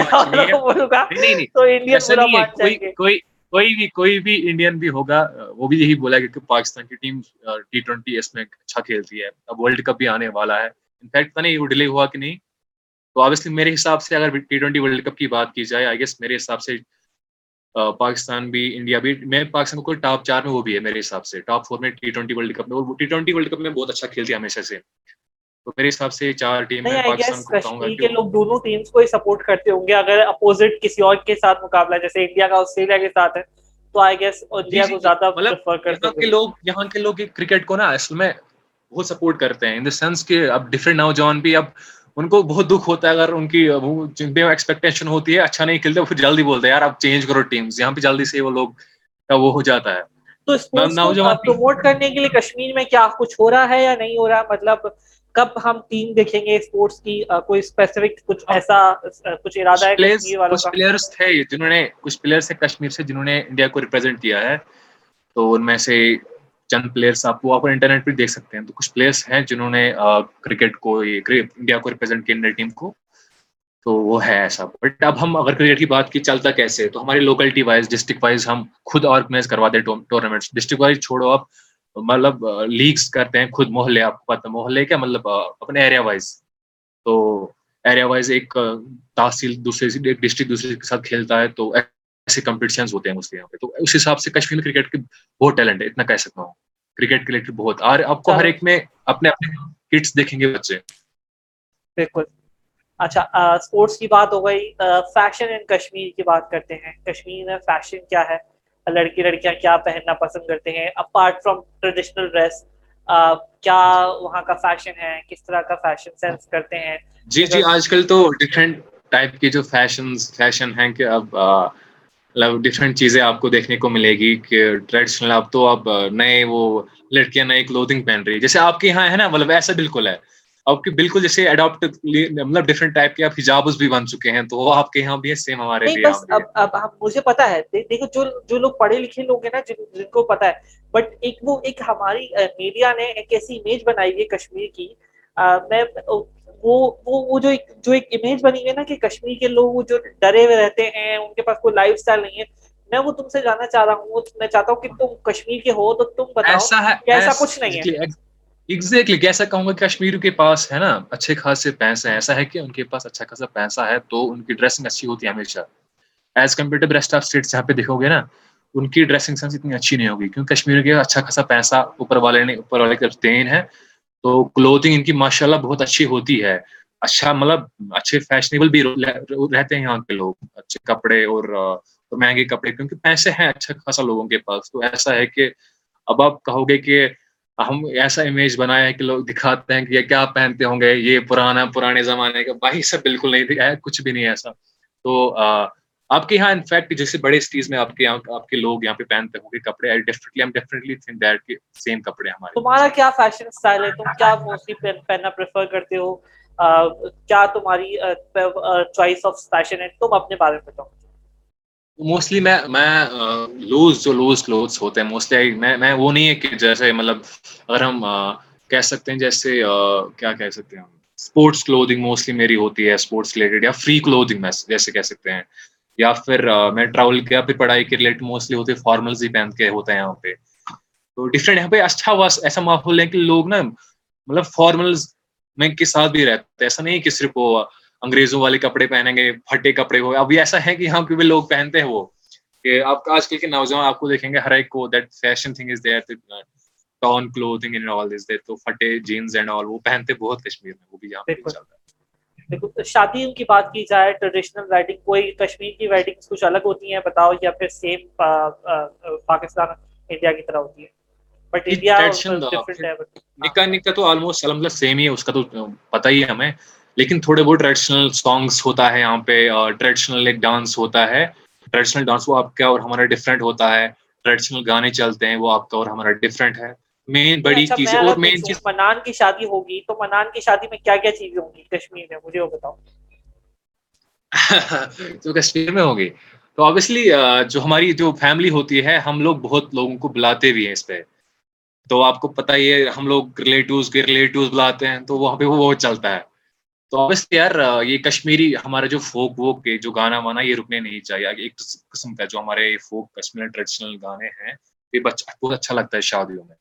کوئی بھی کوئی بھی انڈین بھی ہوگا وہ بھی یہی بولا کہ پاکستان کی ٹیم ٹی ٹوینٹی اس میں اچھا کھیلتی ہے۔ اب ورلڈ کپ بھی آنے والا ہے۔ انفیکٹ پتا نہیں وہ ڈیلے ہوا کہ نہیں. تو آبویسلی میرے حساب سے اگر ٹی ٹوینٹی ورلڈ کپ کی بات کی جائے آئی گیس میرے حساب سے پاکستان بھی انڈیا بھی میں پاکستان کو ٹاپ چار میں وہ بھی ہے میرے حساب سے. ٹاپ فور میں ٹی ٹوینٹی ورلڈ کپ میں اور ٹی ٹوینٹی ورلڈ کپ میں بہت اچھا کھیلتی ہے ہمیشہ سے. تو میرے حساب سے چار ٹیم میں پاکستان کو کہوں گا کہ لوگ دونوں ٹیمز کو ہی سپورٹ کرتے ہوں گے اگر اپوزٹ کسی اور کے ساتھ مقابلہ جیسے انڈیا کا آسٹریلیا کے ساتھ ہے تو آئی گیس انڈیا کو زیادہ پریفر کرتے ہیں۔ لوگ یہاں کے لوگ کرکٹ کو نا اصل میں بہت سپورٹ کرتے ہیں. ان دا سینس کہ اب ڈفرینٹ نوجوان بھی اب ان کو بہت دکھ ہوتا ہے اگر ان کی جن پہ ایکسپیکٹیشن ہوتی ہے اچھا نہیں کھیلتے پھر جلدی بولتے ہیں یار اب چینج کرو ٹیمز یہاں پہ جلدی سے وہ لوگ کا وہ ہو جاتا ہے۔ تو پروموٹ کرنے کے لیے کشمیر میں کیا کچھ ہو رہا ہے یا نہیں ہو رہا؟ مطلب کب ہم ٹیم دیکھیں گے اسپورٹس کی؟ کوئی اسپیسیفک کچھ ایسا کچھ ارادہ ہے کشمیر والوں کا؟ پلیئرز تھے جنہوں نے کچھ پلیئرز ہیں کشمیر سے جنہوں نے انڈیا کو ریپرزینٹ کیا ہے۔ تو ان میں سے چند پلیئرس آپ کو آپ انٹرنیٹ پہ دیکھ سکتے ہیں۔ تو کچھ پلیئرس ہیں جنہوں نے کرکٹ کو انڈیا کو ریپرزینٹ کیا انڈیا ٹیم کو۔ تو وہ ہے ایسا۔ بٹ اب ہم اگر کرکٹ کی بات کی، چلتا کیسے؟ تو ہماری لوکلٹی وائز ڈسٹرکٹ وائز ہم خود آرگنائز کرواتے ہیں ٹورنامنٹس ڈسٹرکٹ وائز چھوڑو آپ مطلب لیگس کرتے ہیں خود محلے۔ آپ کو پتہ، محلے کیا مطلب اپنے ایریا وائز تو ایریا وائز ایک تحصیل دوسرے ایک ڈسٹرکٹ دوسرے کے ساتھ کھیلتا ہے۔ تو ایسے کمپٹیشن ہوتے ہیں اس کے۔ یہاں پہ تو اس حساب سے کشمیر میں کرکٹ کے بہت ٹیلنٹ ہے اتنا کہہ سکتا ہوں۔ کرکٹ کے ریلیٹڈ بہت۔ اور آپ کو ہر ایک میں اپنے اپنے کٹس دیکھیں گے بچے۔ بالکل۔ اچھا اسپورٹس کی بات ہو گئی۔ فیشن ان کشمیر کی بات کرتے ہیں۔ کشمیر میں فیشن کیا ہے؟ لڑکی لڑکیاں کیا پہننا پسند کرتے ہیں؟ اپارٹ فرام ٹریڈیشنل ڈریس کیا وہاں کا فیشن ہے؟ کس طرح کا فیشن سینس کرتے ہیں؟ جی جی آج کل تو ڈفرینٹ ٹائپ کی جو فیشن فیشن ہیں کہ اب مطلب ڈفرینٹ چیزیں آپ کو دیکھنے کو ملے گی کہ ٹریڈیشنل اب تو اب نئے وہ لڑکیاں نئے کلوتھنگ پہن رہی ہے جیسے آپ کے یہاں ہے نا مطلب ایسا بالکل ہے۔ آپ کے بالکل جیسے اڈاپٹ مطلب ڈفرینٹ ٹائپ کے آپ حجابز بھی بن چکے ہیں تو وہ آپ کے یہاں بھی ہے سیم ہمارے بھی بس اب اب مجھے پتا ہے دیکھو جو جو لوگ پڑھے لکھے لوگ ہیں نا جن جن کو پتا ہے۔ بٹ ایک وہ ایک ہماری میڈیا نے ایک ایسی امیج بنائی ہے کشمیر کی۔ میں وہ وہ جو ایک جو ایک امیج بنی ہوئی ہے نا کہ کشمیر کے لوگ جو ڈرے ہوئے رہتے ہیں ان کے پاس کوئی لائف اسٹائل نہیں ہے۔ میں وہ تم سے جاننا چاہ رہا ہوں میں چاہتا ہوں کہ تم کشمیر کے ہو تو تم بتاؤ ایسا ہے ایسا کچھ نہیں ہے۔ ایگزیکٹلی کیسا کہوں گا کشمیر کے پاس ہے نا اچھے خاصے پیسے ہیں۔ ایسا ہے کہ ان کے پاس اچھا خاصا پیسہ ہے تو ان کی ڈریسنگ اچھی ہوتی ہے ہمیشہ۔ As compare to rest of states جہاں پہ دیکھو گے نا ان کی ڈریسنگ سینس اتنی اچھی نہیں ہوگی۔ کیونکہ کشمیر کے اچھا خاصا پیسہ اوپر والے نے اوپر والے کا دین ہے۔ تو کلوتھنگ ان کی ماشاء اللہ بہت اچھی ہوتی ہے۔ اچھا مطلب اچھے فیشنیبل بھی رہتے ہیں یہاں کے لوگ۔ اچھے کپڑے اور مہنگے کپڑے، کیونکہ پیسے ہیں اچھا خاصا لوگوں کے پاس۔ تو ایسا ہے کہ اب آپ کہو گے کہ ہم ایسا امیج بنایا ہے کہ لوگ دکھاتے ہیں کہ یہ کیا پہنتے ہوں گے، یہ پرانا، پرانے زمانے کا۔ بھائی سب بالکل نہیں دکھایا کچھ بھی نہیں ایسا۔ تو آپ کے یہاں انفیکٹ جیسے بڑے سٹیز میں آپ کے یہاں آپ کے لوگ یہاں پہ پہنتے ہوں گے کپڑے I definitely am definitely think that کہ سیم کپڑے ہمارے تمہارا کیا فیشن سٹائل ہے؟ تم کیا موسٹلی پہننا پریفر کرتے ہو؟ کیا تمہاری چوائس آف فیشن ہے؟ تم اپنے بارے میں بتاؤ۔ موسٹلی میں میں لوز جو لوز کلوتھس ہوتے ہیں موسٹلی میں میں وہ نہیں ہے کہ جیسے مطلب اگر ہم کہہ سکتے ہیں جیسے کیا کہہ سکتے ہیں اسپورٹس کلودنگ موسٹلی میری ہوتی ہے اسپورٹس ریلیٹڈ یا فری کلودنگ میں جیسے کہہ سکتے ہیں۔ یا پھر میں ٹریول کیا پھر پڑھائی کے ریلیٹڈ موسٹلی ہوتے فارملز ہی پہن کے ہوتے ہیں یہاں پہ۔ تو ڈفرینٹ یہاں پہ اچھا ہوا ایسا ماحول ہے کہ لوگ نا مطلب فارملز میں کے ساتھ بھی رہتے ایسا نہیں کہ صرف وہ انگریزوں والے کپڑے پہنیں گے پھٹے کپڑے ہو ابھی ایسا ہے کہ یہاں پہ بھی لوگ پہنتے ہیں وہ۔ کہ آپ آج کل کے نوجوان آپ کو دیکھیں گے ہر ایک کو that fashion thing is there torn clothing and all تو پھٹے جینز اینڈ آل وہ پہنتے بہت کشمیر میں وہ بھی یہاں پہ چلتا ہے۔ دیکھو شادی کی بات کی جائے ٹریڈیشنل ویڈنگ کوئی کشمیر کی ویڈنگ کچھ الگ ہوتی ہیں بتاؤ یا پھر سیم پاکستان انڈیا کی طرح ہوتی ہے بٹ انڈیا نکاح نکاح تو آلموسٹ الحمد سیم ہی ہے اس کا تو پتہ ہی ہے ہمیں۔ لیکن تھوڑے بہت ٹریڈیشنل سانگس ہوتا ہے یہاں پہ ٹریڈیشنل ایک ڈانس ہوتا ہے۔ ٹریڈیشنل ڈانس وہ آپ کا اور ہمارا ڈفرینٹ ہوتا ہے۔ ٹریڈیشنل گانے چلتے ہیں وہ آپ کا اور ہمارا ڈفرینٹ ہے۔ مین بڑی اچھا، چیز اور مین چیز منان کی شادی ہوگی تو منان کی شادی میں کیا کیا چیزیں ہوں گی؟ کشمیر میں مجھے وہ بتاؤ۔ تو کشمیر میں ہوگی تو آبویسلی جو ہماری جو فیملی ہوتی ہے ہم لوگ بہت لوگوں کو بلاتے بھی ہیں اس پہ۔ تو آپ کو پتہ ہی ہے ہم لوگ ریلیٹوز کے ریلیٹوز بلاتے ہیں تو وہاں پہ وہ بہت چلتا ہے۔ تو آبویسلی یار یہ کشمیری ہمارا جو فوک ووک کے جو گانا وانا یہ رکنے نہیں چاہیے۔ ایک قسم کا جو ہمارے فوک کشمیر ٹریڈیشنل گانے ہیں یہ بہت اچھا لگتا ہے شادیوں میں۔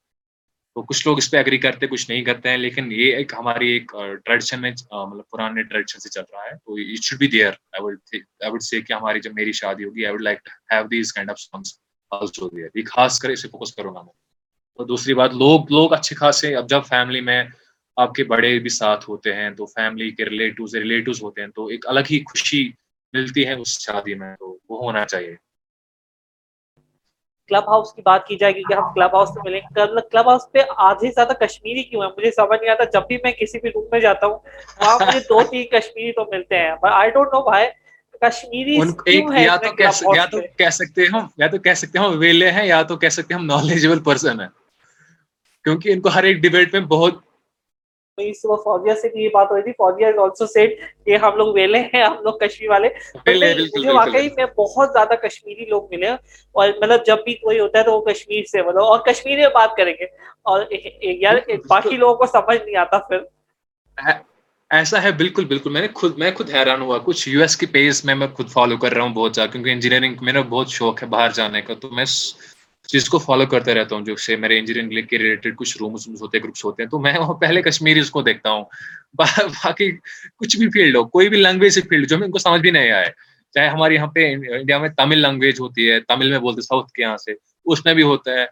تو کچھ لوگ اس پہ اگری کرتے، کچھ نہیں کرتے ہیں، لیکن یہ ایک ہماری ایک ٹریڈیشن میں مطلب پرانے ٹریڈیشن سے چل رہا ہے۔ تو it should be there I would say کہ ہماری جب میری شادی ہوگی I would like have these kind of songs also there یہ خاص کر اسے فوکس کروں گا میں۔ تو دوسری بات، لوگ لوگ اچھے خاصے، اب جب فیملی میں آپ کے بڑے بھی ساتھ ہوتے ہیں، تو فیملی کے ریلیٹوز ریلیٹوز ہوتے ہیں، تو ایک الگ ہی خوشی ملتی ہے اس شادی میں، تو وہ ہونا چاہیے۔ کلب ہاؤس کی بات کی جائے کیونکہ ہم کلب ہاؤس میں ملیں گے۔ کلب ہاؤس پہ آدھے زیادہ کشمیری کیوں ہے؟ مجھے سمجھ نہیں آتا۔ جب بھی میں کسی بھی روم میں جاتا ہوں وہاں مجھے دو تین کشمیری تو ملتے ہیں۔ آئی ڈونٹ نو بھائی کشمیری یا تو کہہ سکتے ہیں ہم یا تو کہہ سکتے ہیں ہم ویلے ہیں یا تو کہہ سکتے ہم نالجبل پرسن ہیں۔ کیونکہ ان کو ہر ایک ڈبیٹ میں بہت صبح فوجیا سے بھی یہ بات ہو رہی تھی۔ فوجیا از آلسو سیٹ کہ ہم لوگ ویلے ہیں ہم لوگ کشمیر والے۔ مجھے واقعی میں بہت زیادہ کشمیری لوگ ملے اور مطلب جب بھی کوئی ہوتا ہے تو وہ کشمیر سے مطلب اور کشمیری میں بات کریں گے۔ اور یار باقی لوگوں کو سمجھ نہیں آتا پھر۔ ایسا ہے بالکل بالکل۔ میں نے خود میں خود حیران ہوا۔ کچھ یو ایس کے پیج میں میں خود فالو کر رہا ہوں بہت زیادہ کیونکہ انجینئرنگ میرا بہت شوق ہے باہر جانے کا۔ تو میں چیز کو فالو کرتے رہتا ہوں، جو سے میرے انجینئرنگ کے ریلیٹڈ کچھ رومس ہوتے ہیں گروپس ہوتے ہیں، تو میں وہاں پہلے کشمیری اس کو دیکھتا ہوں۔ باقی کچھ بھی فیلڈ ہو، کوئی بھی لینگویج سے فیلڈ جو ہمیں ان کو سمجھ بھی نہیں آئے۔ چاہے ہمارے یہاں پہ انڈیا میں تمل لینگویج ہوتی ہے، تمل میں بولتے ساؤتھ کے یہاں سے، اس میں بھی ہوتا ہے۔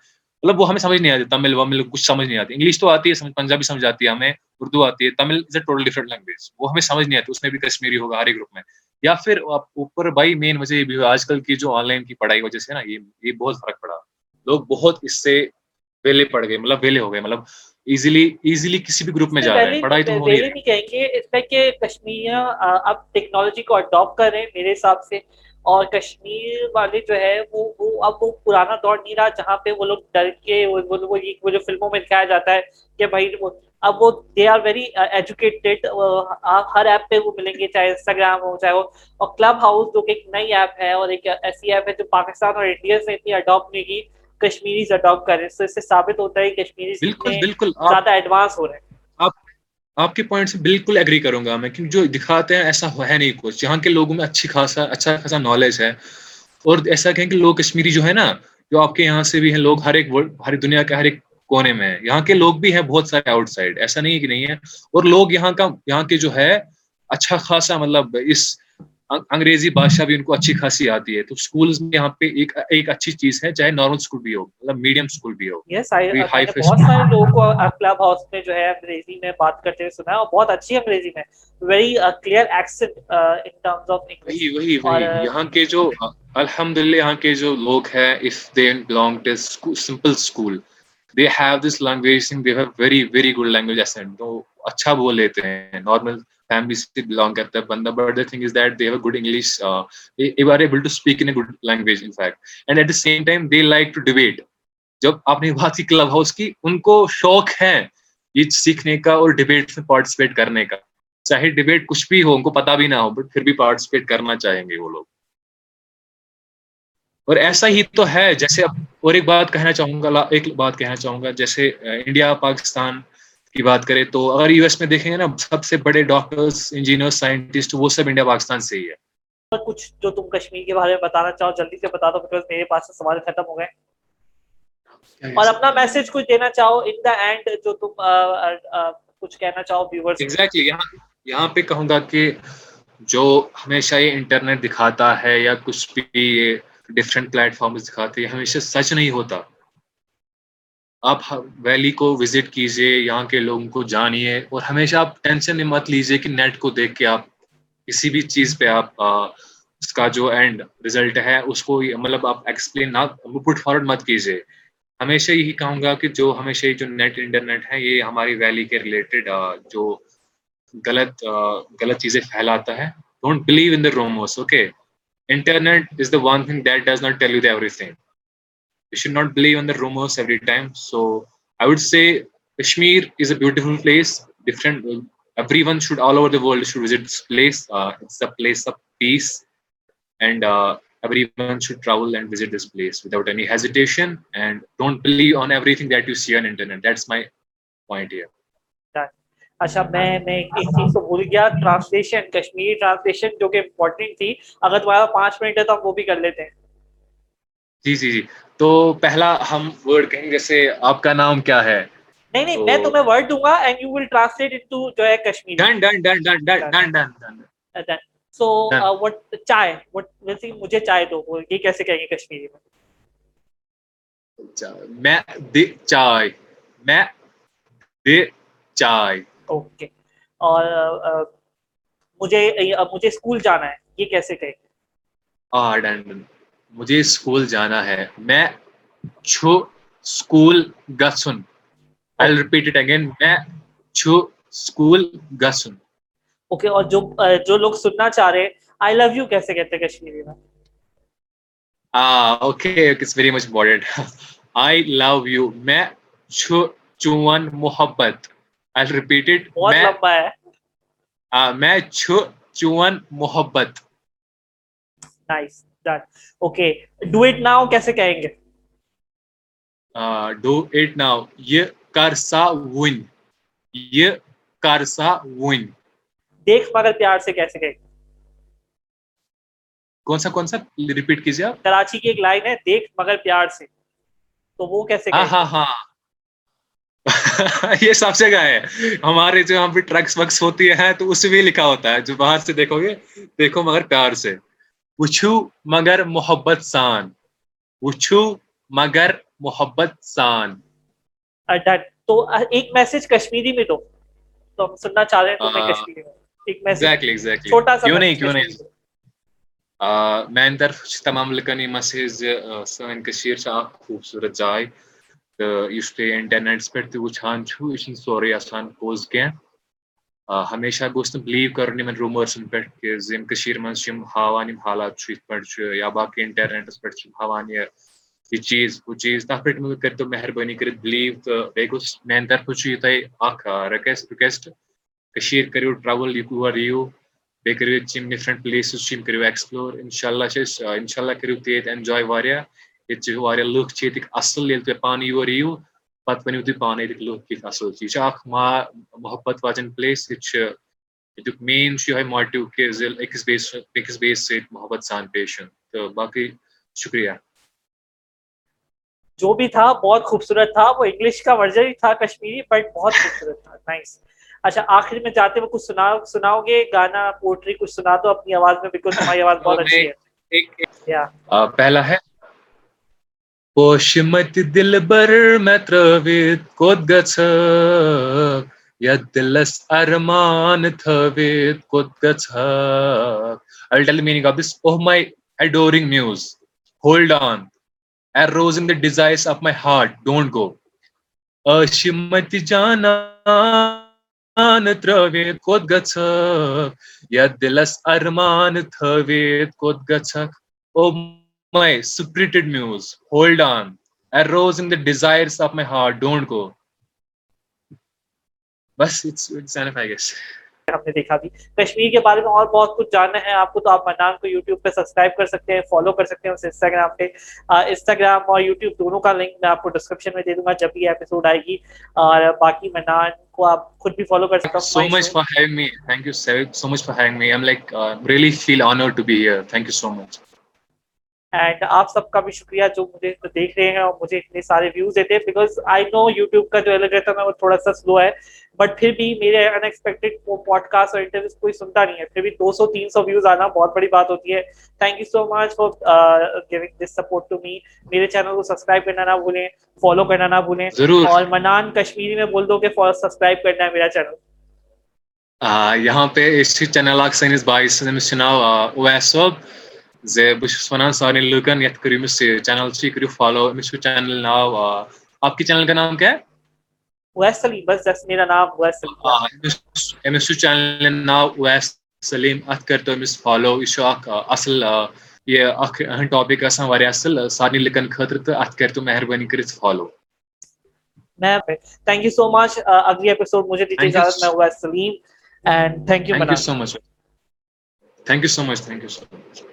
مطلب وہ ہمیں سمجھ نہیں آتی، تمل، ومل کچھ سمجھ نہیں آتی۔ انگلش تو آتی ہے پنجابی سمجھ آتی ہے ہمیں، اردو آتی ہے، Tamil is a total different language وہ ہمیں سمجھ نہیں آتی، اس میں بھی کشمیری ہوگا ہر ایک گروپ میں۔ یا پھر آپ اوپر بھائی مین وجہ یہ بھی آج کل کی جو آن لائن کی پڑھائی وجہ سے نا، یہ یہ بہت فرق پڑا۔ لوگ بہت اس سے ویلے پڑ گئے مطلب ویلے ہو گئے مطلب ایزیلی ایزیلی کسی بھی گروپ میں جا رہے ہیں پڑھائی تو ہو رہی ہے۔ کہیں گے اس میں کہ کشمیر اب ٹیکنالوجی کو اڈاپٹ کر رہے ہیں میرے حساب سے اور کشمیر والے جو ہے وہ وہ اب وہ پرانا دور نہیں رہا جہاں پہ وہ لوگ ڈر کے وہ جو فلموں میں دکھایا جاتا ہے کہ بھائی اب وہ دے آر ویری ایجوکیٹڈ ہر ایپ پہ وہ ملیں گے چاہے انسٹاگرام ہو چاہے وہ اور کلب ہاؤس جو کہ ایک نئی ایپ ہے اور ایک ایسی ایپ ہے جو پاکستان اور انڈیا سے اتنی اڈاپٹ نہیں کی۔ کشمیری اڈاپٹ کر رہے ہیں تو اس سے ثابت ہوتا ہے کشمیری بالکل بالکل زیادہ ایڈوانس ہو رہے ہیں۔ آپ کے پوائنٹ سے بالکل ایگری کروں گا میں کیونکہ جو دکھاتے ہیں ایسا ہے نہیں کچھ۔ یہاں کے لوگوں میں اچھی خاصا اچھا خاصا نالج ہے۔ اور ایسا کہیں کہ لوگ کشمیری جو ہے نا جو آپ کے یہاں سے بھی ہیں لوگ ہر ایک ہر دنیا کے ہر ایک کونے میں یہاں کے لوگ بھی ہیں بہت سارے آؤٹ سائڈ ایسا نہیں کہ نہیں ہے۔ اور لوگ یہاں کا یہاں کے جو ہے اچھا خاصا مطلب اس انگریزی بھاشا بھی ان کو اچھی خاصی آتی ہے۔ تو اسکولز میں یہاں پہ ایک ایک اچھی چیز ہے چاہے نارمل اسکول بھی ہو مطلب میڈیم اسکول بھی ہو۔ بہت سارے لوگوں کو کلب ہاؤس میں جو ہے انگریزی میں بات کرتے ہوئے سنا ہے اور بہت اچھی انگریزی میں۔ Very clear accent in terms of وہی وہی وہی یہاں کے جو الحمد للہ یہاں کے جو لوگ ہیں if they belong to simple school they have this language they have very very good language accent اچھا بول لیتے ہیں۔ نارمل فیملی سے بلانگ کرتا ہے۔ بندہ but the thing is that they have good English are able to speak in good language in fact and at the same time they like to debate جب آپ نے بات کی کلب ہاؤس کی، ان کو شوق ہے یہ سیکھنے کا اور ڈبیٹ میں پارٹیسپیٹ کرنے کا۔ چاہے ڈبیٹ کچھ بھی ہو، ان کو پتا بھی نہ ہو بٹ پھر بھی پارٹیسپیٹ کرنا چاہیں گے وہ لوگ۔ اور ایسا ہی تو ہے، جیسے اب اور ایک بات کہنا چاہوں گا، ایک بات کہنا چاہوں گا، جیسے uh, انڈیا پاکستان کی بات کرے تو اگر یو ایس میں دیکھیں گے نا سب سے بڑے ڈاکٹرس انجینئر سائنٹسٹ وہ سب انڈیا پاکستان سے ہی ہے۔ کچھ جو تم کشمیر کے بارے میں بتانا چاہو جلدی سے بتا دو بیکاز میرے پاس سوال ختم ہو گئے۔ اور اپنا میسج کچھ دینا چاہو ان دا اینڈ جو تم کچھ کہنا چاہو ویورز ایگزیکٹلی یہاں یہاں پہ کہوں گا کہ جو ہمیشہ یہ انٹرنیٹ دکھاتا ہے یا کچھ بھی یہ ڈفرینٹ پلیٹ فارمز دکھاتے ہیں ہمیشہ سچ نہیں ہوتا۔ آپ ویلی کو وزٹ کیجیے یہاں کے لوگوں کو جانیے اور ہمیشہ آپ ٹینشن مت لیجیے کہ نیٹ کو دیکھ کے آپ کسی بھی چیز پہ آپ اس کا جو اینڈ ریزلٹ ہے، اس کو مطلب آپ ایکسپلین نہ پٹ فارورڈ مت کیجیے ہمیشہ یہی کہوں گا کہ جو ہمیشہ جو نیٹ انٹرنیٹ ہے، یہ ہماری ویلی کے ریلیٹڈ جو غلط غلط چیزیں پھیلاتا ہے۔ Don't believe in the rumours okay internet is the one thing that does not tell you every تھنگ you should not believe on the rumors every time so i would say kashmir is a beautiful place different everyone should all over the world should visit this place uh, it's a place of peace and uh, everyone should travel and visit this place without any hesitation and don't believe on everything that you see on internet that's my point here اچھا میں میں ایک چیز تو بھول گیا translation Kashmiri translation جو کہ امپورٹنٹ تھی اگر تمہارا پانچ منٹ ہے تو ہم وہ بھی کر لیتے ہیں جی جی جی۔ تو پہلا ہم ورڈ کہیں جیسے آپ کا نام کیا ہے؟ نہیں نہیں میں تمہیں ورڈ دوں گا and you will translate into جو ہے کشمیری ڈن ڈن ڈن ڈن ڈن ڈن ڈن ڈن سو وٹ چائے وٹ ویسے مجھے چائے دو یہ کیسے کہیں گے کشمیری میں؟ میں دے چائے میں دے چائے۔ اوکے اور مجھے مجھے اسکول جانا ہے یہ کیسے کہیں گے؟ آ ڈن ڈن مجھے اسکول جانا ہے۔ میں چھو اسکول گسن۔ آئی ریپیٹ اٹ اگین میں چھو اسکول گسن۔ اوکے اور جو جو لوگ سننا چاہ رہے آئی لو یو کیسے کہتے ہیں کشمیری میں؟ Okay it's very much important I love you میں چھو چون محبت۔ آئی ریپیٹ اٹ بہت لمبا ہے۔ میں چھو چون محبت۔ Nice okay do it now کیسے کہیں گے؟ ڈو اٹ ناؤ یہ کر سا ون یہ کر سا ون دیکھ مگر پیار سے کیسے کہیں گے؟ کون سا کون سا؟ ریپیٹ کیجیے آپ۔ کراچی کی ایک لائن ہے دیکھ مگر پیار سے۔ تو وہ کیسے ہاں ہاں ہاں۔ یہ سب جگہ ہے ہمارے جو پہ ٹرکس وکس ہوتی ہے تو اس میں لکھا ہوتا ہے۔ جو باہر سے دیکھو گے دیکھو مگر پیار سے۔ وچھو مگر محبت سان۔ وچھو مگر محبت سان۔ تو ایک میسج کشمیری میں دو۔ تو ہم سننا چاہ رہے ہیں تو میں کشمیری میں۔ ایک میسج۔ چھوٹا سا کیوں نہیں کیوں نہیں؟ میانہِ طرف تمام لُکن ہسا زِ سٲنۍ کٔشیٖر چھِ اکھ خوٗبصوٗرت جاے تہٕ یُس تُہۍ اِنٹرنیٹس پٮ۪ٹھ تہِ وٕچھان چھُو یہِ چھُنہٕ سورُے آسان پوٚز کینٛہہ ہمیشہ گوٚژھ نہٕ بلیٖو کَرُن یِمن روٗمٲرسن پٮ۪ٹھ کہِ زِ یِم منٛز چھِ یِم ہاوان یِم حالات چھُ یِتھ پٲٹھۍ چھُ یا باقٕے اِنٹرنیٹس پٮ۪ٹھ چھِ ہاوان یہِ یہِ چیٖز، ہُہ چیٖز، تتھ پٮ۪ٹھ مہٕ کٔرۍتو مہربٲنی کٔرِتھ بلیٖو تہٕ بیٚیہِ گوٚژھ میانہِ طرفہٕ چھُ یہِ تۄہہِ کٔشیٖر کٔرِو ٹرٛاوٕل یور یِیِو بیٚیہِ کٔرِو ییٚتہِ یِم پلیسز چھِ یِم کٔرِو ایٚکسپلور اللہ چھِ أسۍ اللہ کٔرِو تُہۍ ییٚتہِ ایٚنجاے واریاہ، ییٚتہِ چھِ واریاہ لُکھ چھِ ییٚتِکۍ اَصٕل، ییٚلہِ تُہۍ پانہٕ یور یِیِو patvennyt ypä on niitäkin lukkitasoisia. Jaak maa mohabbat vajan place, which uh، جو مین شیوہ مارٹیو کے ذیل ایکس بیس ایکس بیس سے محبت سان پیشن تو باقی شکریہ۔ جو بھی تھا بہت خوبصورت تھا۔ وہ انگلش کا ورژن ہی تھا کشمیری بٹ بہت خوبصورت تھا۔ نائس اچھا آخر میں جاتے ہوئے کچھ سنا سناؤ گے گانا پوٹری کچھ سنا دو اپنی آواز میں بالکل تمہاری آواز بہت اچھی ہے۔ پہلا ہے پوشمت دلبر میں ترویت کود گژھکھ یا دلس ارمان تھویت کوٚت گژھکھ I tell meaning of this oh my adoring muse hold on I rose in the desires of my heart don't go ٲشِمتہِ جانان ترویت کود گژھکھ یا دلس ارمان تھویت کوٚت گژھکھ my secreted muse, hold on. I rose in the desires of my heart, don't go. بس it's, it's enough, I guess. ہم نے دیکھا بھی کشمیر کے بارے میں اور بہت کچھ جاننا ہے آپ کو تو آپ منان کو یوٹیوب پہ سبسکرائب کر سکتے ہیں فالو کر سکتے ہیں اسے انسٹاگرام پہ انسٹاگرام اور یوٹیوب دونوں کا لنک میں آپ کو ڈسکرپشن میں دے دوں گا جب بھی ایپیسوڈ آئے گی اور باقی منان کو آپ خود بھی فالو کر سکتے ہیں so much for having me thank you so much for having me am like really feel honoured to be here thank you so much and آپ سب کا بھی شکریہ جو مجھے دیکھ رہے ہیں اور مجھے اتنے سارے ویوز دیتے ہیں بیکاز آئی نو یوٹیوب کا جو الگریتھم ہے وہ تھوڑا سا سلو ہے بٹ پھر بھی میرے ان پوڈ کاسٹ اور انٹرویوز کوئی سنتا نہیں ہے پھر بھی دو سو تین سو ویوز آنا بہت بڑی بات ہوتی ہے. Thank you so much for giving this support to me میرے چینل کو سبسکرائب کرنا نہ بھولیں فالو کرنا نہ بھولیں. اور منان کشمیری میں بول دو کہ سبسکرائب کرنا ہے میرا چینل یہاں پہ اسی چینل آگ سینس بھائی میں زِ بہٕ چھُس وَنان سارنٕے لُکَن یَتھ کٔرِو أمِس یہِ چَنَل چھِ یہِ کٔرِو فالو أمِس چھُ چَنَل ناو آپ کی چَنَل کا نام کیٛاہ أمِس چھُ چَنلہِ ناو اویس سلیٖم اَتھ کٔرۍتو أمِس فالو یہِ چھُ اکھ اَصٕل یہِ اکھ اہم ٹاپِک آسان واریاہ اَصٕل سارنٕے لُکَن خٲطرٕ تہٕ اَتھ کٔرۍتو مہربٲنی کٔرِتھ follow thank you so much اگلی ایپیسوڈ مجھے دیجیے اجازت میں Awais Saleem and thank you thank you so much thank you so much thank you so much